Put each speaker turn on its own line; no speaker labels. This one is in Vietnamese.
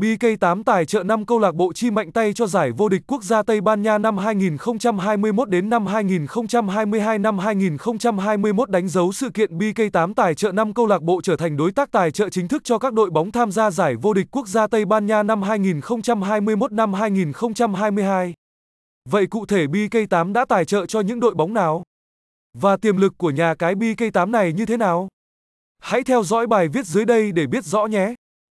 BK8 tài trợ 5 câu lạc bộ chi mạnh tay cho giải vô địch quốc gia Tây Ban Nha năm 2021 đến năm 2022 năm 2021 đánh dấu sự kiện BK8 tài trợ 5 câu lạc bộ trở thành đối tác tài trợ chính thức cho các đội bóng tham gia giải vô địch quốc gia Tây Ban Nha năm 2021 năm 2022. Vậy cụ thể BK8 đã tài trợ cho những đội bóng nào? Và tiềm lực của nhà cái BK8 này như thế nào? Hãy theo dõi bài viết dưới đây để biết rõ nhé.